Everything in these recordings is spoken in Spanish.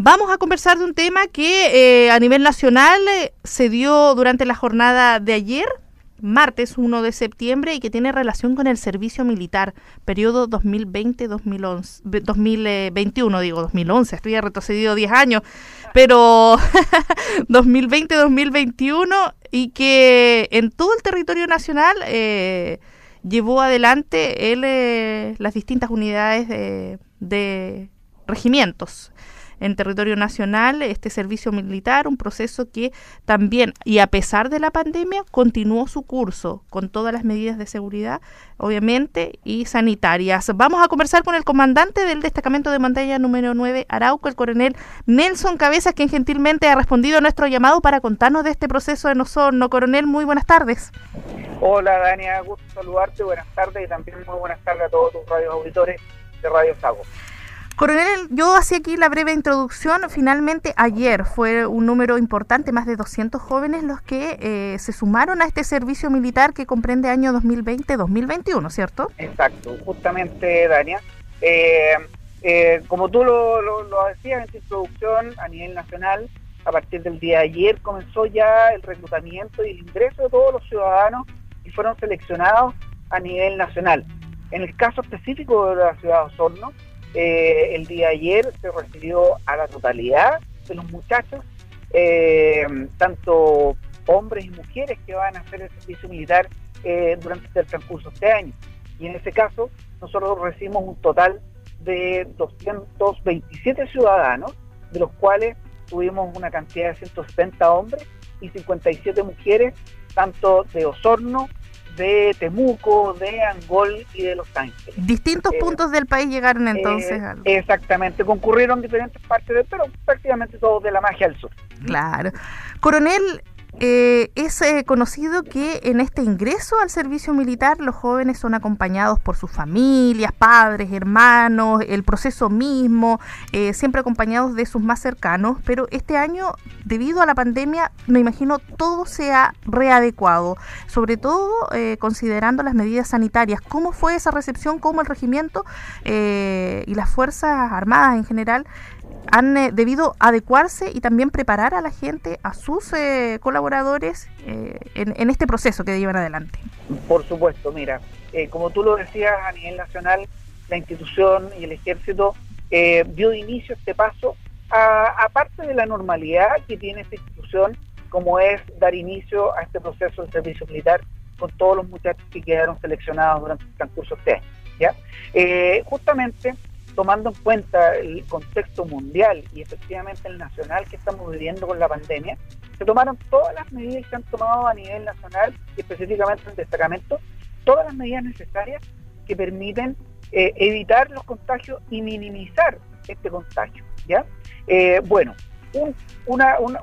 Vamos a conversar de un tema que eh, a nivel nacional eh, se dio durante la jornada de ayer, martes 1 de septiembre, y que tiene relación con el servicio militar, periodo 2020-2021, 2021, digo 2011, estoy retrocedido 10 años, pero 2020-2021, y que en todo el territorio nacional eh, llevó adelante él, las distintas unidades de regimientos en territorio nacional este servicio militar, un proceso que también, y a pesar de la pandemia, continuó su curso con todas las medidas de seguridad, obviamente, y sanitarias. Vamos a conversar con el comandante del destacamento de montaña número 9, Arauco, el coronel Nelson Cabezas, quien gentilmente ha respondido a nuestro llamado para contarnos de este proceso en Osorno. Coronel, muy buenas tardes. Hola, Dania, gusto saludarte, buenas tardes y también muy buenas tardes a todos tus radios auditores de Radio Sago. Coronel, yo hacía aquí la breve introducción. Finalmente, ayer fue un número importante, más de 200 jóvenes los que eh, se sumaron a este servicio militar que comprende año 2020-2021, ¿cierto? Exacto, justamente, Dania. Eh, eh, como tú lo, decías en tu introducción, a nivel nacional, a partir del día de ayer comenzó ya el reclutamiento y el ingreso de todos los ciudadanos y fueron seleccionados a nivel nacional. En el caso específico de la ciudad de Osorno, eh, el día ayer se recibió a la totalidad de los muchachos, eh, tanto hombres y mujeres que van a hacer el servicio militar eh, durante el transcurso de este año. Y en ese caso, nosotros recibimos un total de 227 ciudadanos, de los cuales tuvimos una cantidad de 170 hombres y 57 mujeres, tanto de Osorno de Temuco, de Angol y de Los Ángeles. Distintos eh, puntos del país llegaron entonces. Eh, exactamente, concurrieron diferentes partes, de, pero prácticamente todos de la magia al sur. Claro. Coronel, eh, es eh, conocido que en este ingreso al servicio militar los jóvenes son acompañados por sus familias, padres, hermanos, el proceso mismo, eh, siempre acompañados de sus más cercanos, pero este año, debido a la pandemia, me imagino todo se ha readecuado, sobre todo considerando las medidas sanitarias. ¿Cómo fue esa recepción? ¿Cómo el regimiento y las Fuerzas Armadas en general han eh, debido adecuarse y también preparar a la gente, a sus eh, colaboradores eh, en, este proceso que llevan adelante. Por supuesto, mira, como tú lo decías a nivel nacional, la institución y el ejército dio inicio a este paso, aparte de la normalidad que tiene esta institución, como es dar inicio a este proceso de servicio militar con todos los muchachos que quedaron seleccionados durante el transcurso de este año. ¿ya? justamente tomando en cuenta el contexto mundial y efectivamente el nacional que estamos viviendo con la pandemia, se tomaron todas las medidas que han tomado a nivel nacional específicamente en el destacamento, todas las medidas necesarias que permiten eh, evitar los contagios y minimizar este contagio. ¿ya? Eh, bueno, un,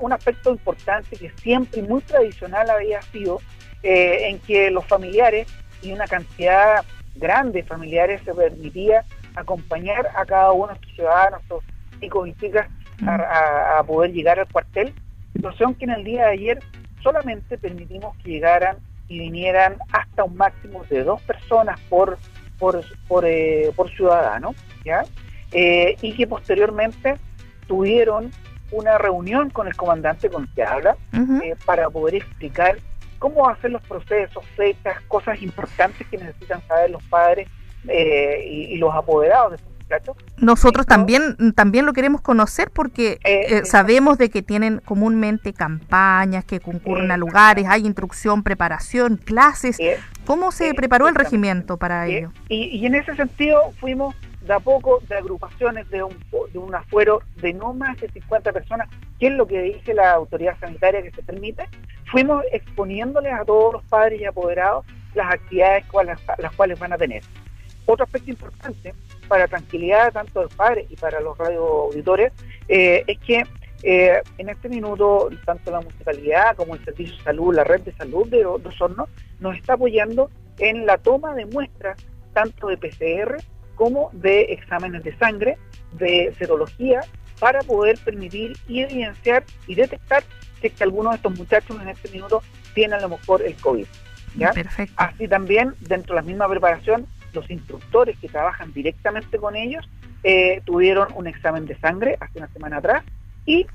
un, aspecto importante que siempre y muy tradicional había sido eh, en que los familiares y una cantidad grande de familiares se permitía acompañar a cada uno de estos ciudadanos, estos chicos y chicas, a, poder llegar al cuartel. Situación que en el día de ayer solamente permitimos que llegaran y vinieran hasta un máximo de dos personas por, por, por, eh, ciudadano, ¿ya? Eh, y que posteriormente tuvieron una reunión con el comandante con que habla eh, para poder explicar cómo hacer los procesos, fechas, cosas importantes que necesitan saber los padres eh, y, los apoderados de estos muchachos. Nosotros también, también lo queremos conocer porque eh, eh, sabemos de que tienen comúnmente campañas, que concurren a lugares, hay instrucción, preparación, clases. ¿Cómo se preparó el regimiento para ello? Y, en ese sentido fuimos de a poco de agrupaciones de un, de un afuero de no más de 50 personas, que es lo que dice la autoridad sanitaria que se permite, fuimos exponiéndoles a todos los padres y apoderados las actividades las cuales van a tener. Otro aspecto importante para tranquilidad tanto del padre y para los radioauditores eh, es que eh, en este minuto tanto la municipalidad como el Servicio de Salud, la red de salud de Osorno, nos está apoyando en la toma de muestras tanto de PCR como de exámenes de sangre, de serología, para poder permitir y evidenciar y detectar si es que alguno de estos muchachos en este minuto tiene a lo mejor el COVID. ¿ya? Así también, dentro de la misma preparación, los instructores que trabajan directamente con ellos eh, tuvieron un examen de sangre hace una semana atrás y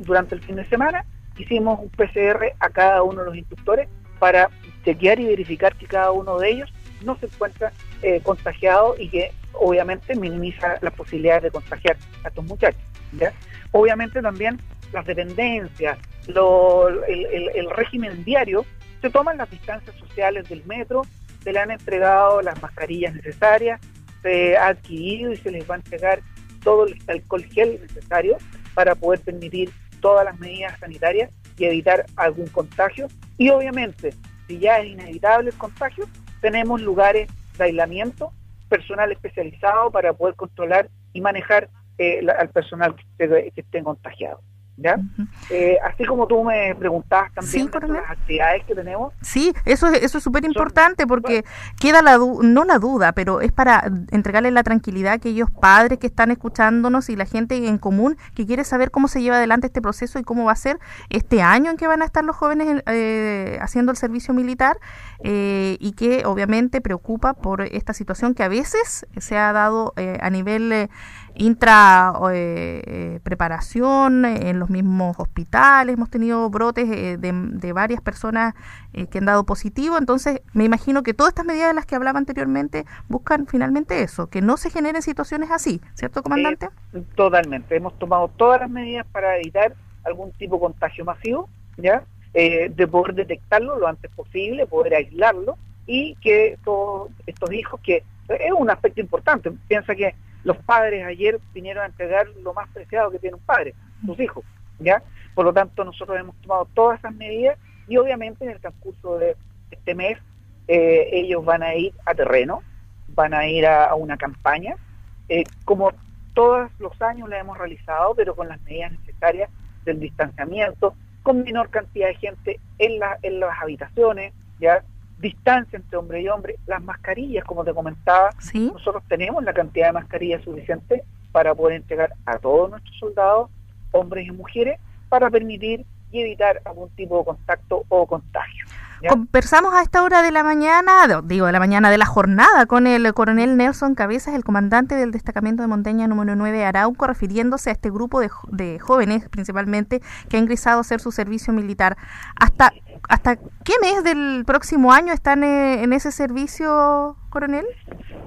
durante el fin de semana hicimos un PCR a cada uno de los instructores para chequear y verificar que cada uno de ellos no se encuentra eh, contagiado y que obviamente minimiza las posibilidades de contagiar a estos muchachos. Obviamente también las dependencias, el, régimen diario, se toman las distancias sociales del metro, se le han entregado las mascarillas necesarias, se ha adquirido y se les va a entregar todo el alcohol gel necesario para poder permitir todas las medidas sanitarias y evitar algún contagio. Y obviamente, si ya es inevitable el contagio, tenemos lugares de aislamiento, personal especializado para poder controlar y manejar eh, al personal que esté contagiado. ¿Ya? Eh, así como tú me preguntabas también las actividades que tenemos. Sí, eso, eso es súper importante porque queda la no la duda, pero es para entregarle la tranquilidad a aquellos padres que están escuchándonos y la gente en común que quiere saber cómo se lleva adelante este proceso y cómo va a ser este año en que van a estar los jóvenes eh, haciendo el servicio militar eh, y que obviamente preocupa por esta situación que a veces se ha dado a nivel intra preparación en los mismos hospitales, hemos tenido brotes eh, de, varias personas eh, que han dado positivo, entonces me imagino que todas estas medidas de las que hablaba anteriormente buscan finalmente eso, que no se generen situaciones así, ¿cierto, comandante? totalmente, hemos tomado todas las medidas para evitar algún tipo de contagio masivo, ¿ya? Eh, de poder detectarlo lo antes posible, poder aislarlo y que todos estos hijos, que es un aspecto importante, piensa que los padres ayer vinieron a entregar lo más preciado que tiene un padre, sus hijos, ¿ya? Por lo tanto, nosotros hemos tomado todas esas medidas y obviamente en el transcurso de este mes eh, ellos van a ir a terreno, van a ir a, una campaña, eh, como todos los años la hemos realizado, pero con las medidas necesarias del distanciamiento, con menor cantidad de gente en, la, en las habitaciones, ya distancia entre hombre y hombre, las mascarillas, como te comentaba, nosotros tenemos la cantidad de mascarillas suficiente para poder entregar a todos nuestros soldados hombres y mujeres, para permitir y evitar algún tipo de contacto o contagio. Conversamos a esta hora de la mañana, digo de la mañana de la jornada, con el coronel Nelson Cabezas, el comandante del destacamento de montaña número 9 Arauco, refiriéndose a este grupo de, jóvenes principalmente que ha ingresado a hacer su servicio militar. ¿Hasta, hasta qué mes del próximo año están eh, en ese servicio, coronel?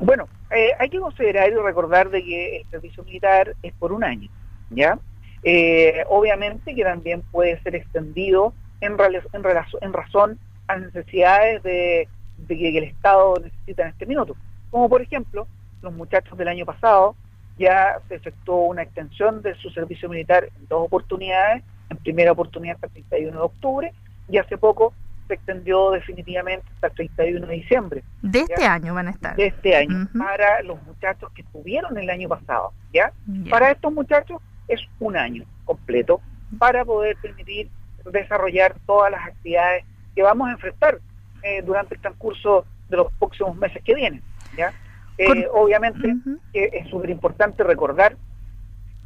Bueno, eh, hay que considerar y recordar de que el servicio militar es por un año, ¿ya? Eh, obviamente que también puede ser extendido en, en, en razón a necesidades de, que el Estado necesita en este minuto. Como por ejemplo, los muchachos del año pasado ya se efectuó una extensión de su servicio militar en dos oportunidades, en primera oportunidad hasta el 31 de octubre y hace poco se extendió definitivamente hasta el 31 de diciembre. De este año van a estar. De este año, para los muchachos que estuvieron el año pasado, ¿ya? Para estos muchachos es un año completo para poder permitir desarrollar todas las actividades que vamos a enfrentar eh, durante el transcurso de los próximos meses que vienen. ¿ya? Eh, obviamente es súper importante recordar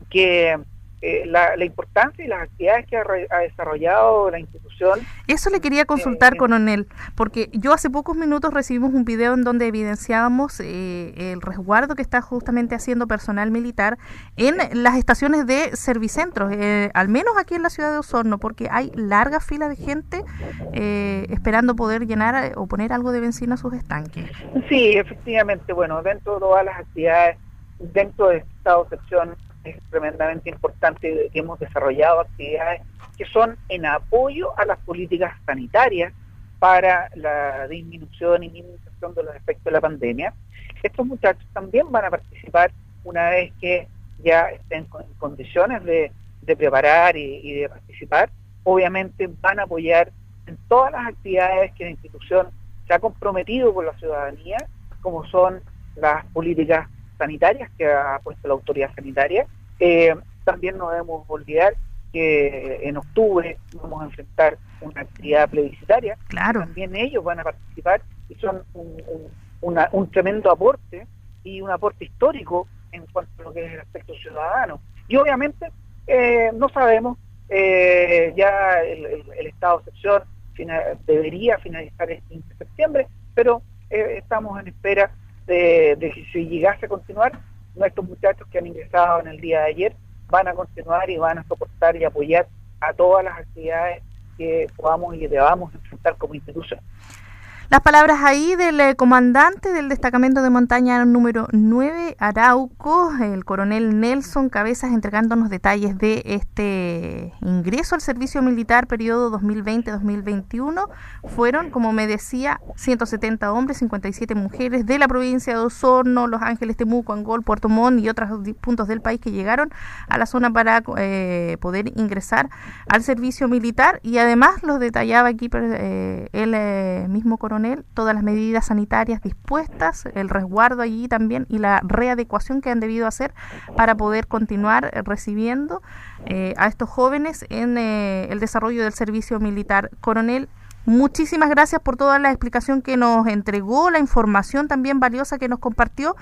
que eh, la, importancia y las actividades que ha, desarrollado la institución. Eso le quería consultar, con coronel, porque yo hace pocos minutos recibimos un video en donde evidenciábamos eh, el resguardo que está justamente haciendo personal militar en las estaciones de servicentros, eh, al menos aquí en la ciudad de Osorno, porque hay larga fila de gente esperando poder llenar o poner algo de benzina a sus estanques. Sí, efectivamente, bueno, dentro de todas las actividades, dentro de esta excepción es tremendamente importante que hemos desarrollado actividades que son en apoyo a las políticas sanitarias para la disminución y minimización de los efectos de la pandemia. Estos muchachos también van a participar una vez que ya estén en condiciones de, preparar y, de participar. Obviamente van a apoyar en todas las actividades que la institución se ha comprometido con la ciudadanía, como son las políticas sanitarias que ha puesto la autoridad sanitaria. Eh, también no debemos olvidar que en octubre vamos a enfrentar una actividad plebiscitaria. Claro. También ellos van a participar y son un, tremendo aporte y un aporte histórico en cuanto a lo que es el aspecto ciudadano. Y obviamente eh, no sabemos, eh, ya el, estado de excepción debería finalizar el 15 de septiembre, pero estamos en espera de, que si llegase a continuar, nuestros muchachos que han ingresado en el día de ayer van a continuar y van a soportar y apoyar a todas las actividades que podamos y debamos enfrentar como institución. Las palabras ahí del eh, comandante del destacamento de montaña número 9, Arauco, el coronel Nelson Cabezas, entregándonos detalles de este ingreso al servicio militar periodo 2020-2021. Fueron, como me decía, 170 hombres, 57 mujeres de la provincia de Osorno, Los Ángeles, Temuco, Angol, Puerto Montt y otros puntos del país que llegaron a la zona para eh, poder ingresar al servicio militar y además los detallaba aquí eh, el mismo coronel todas las medidas sanitarias dispuestas, el resguardo allí también y la readecuación que han debido hacer para poder continuar eh, recibiendo eh, a estos jóvenes en eh, el desarrollo del servicio militar. Coronel, Muchísimas gracias por toda la explicación que nos entregó, la información también valiosa que nos compartió.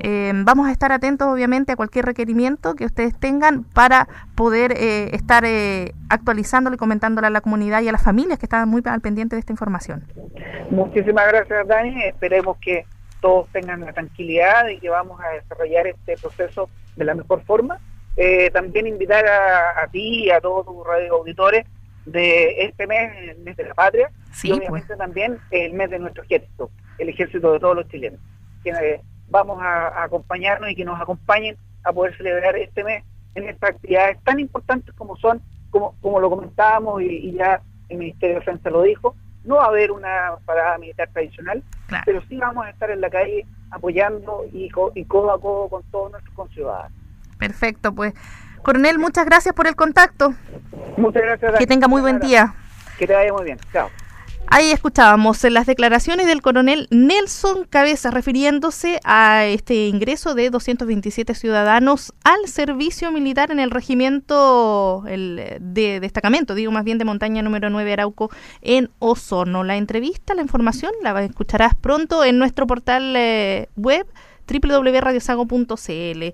Eh, vamos a estar atentos, obviamente, a cualquier requerimiento que ustedes tengan para poder eh, estar eh, actualizándolo y comentándole a la comunidad y a las familias que están muy al pendiente de esta información. Muchísimas gracias, Dani. Esperemos que todos tengan la tranquilidad y que vamos a desarrollar este proceso de la mejor forma. también invitar a, a ti y a todos tus radio auditores de este mes, el mes de la patria, y pues. obviamente también el mes de nuestro ejército, el ejército de todos los chilenos. Que eh, vamos a, acompañarnos y que nos acompañen a poder celebrar este mes en estas actividades tan importantes como son, como, como lo comentábamos y, ya el Ministerio de Defensa lo dijo, no va a haber una parada militar tradicional, pero sí vamos a estar en la calle apoyando y, y codo a codo con todos nuestros conciudadanos. Perfecto, pues Coronel, muchas gracias por el contacto. Muchas gracias. Que tenga muy buen día. Que te vaya muy bien. Chao. Ahí escuchábamos las declaraciones del coronel Nelson Cabezas refiriéndose a este ingreso de 227 ciudadanos al servicio militar en el regimiento de destacamento, digo más bien de montaña número 9 Arauco en Osorno. La entrevista, la información la escucharás pronto en nuestro portal eh, web www.radiosago.cl.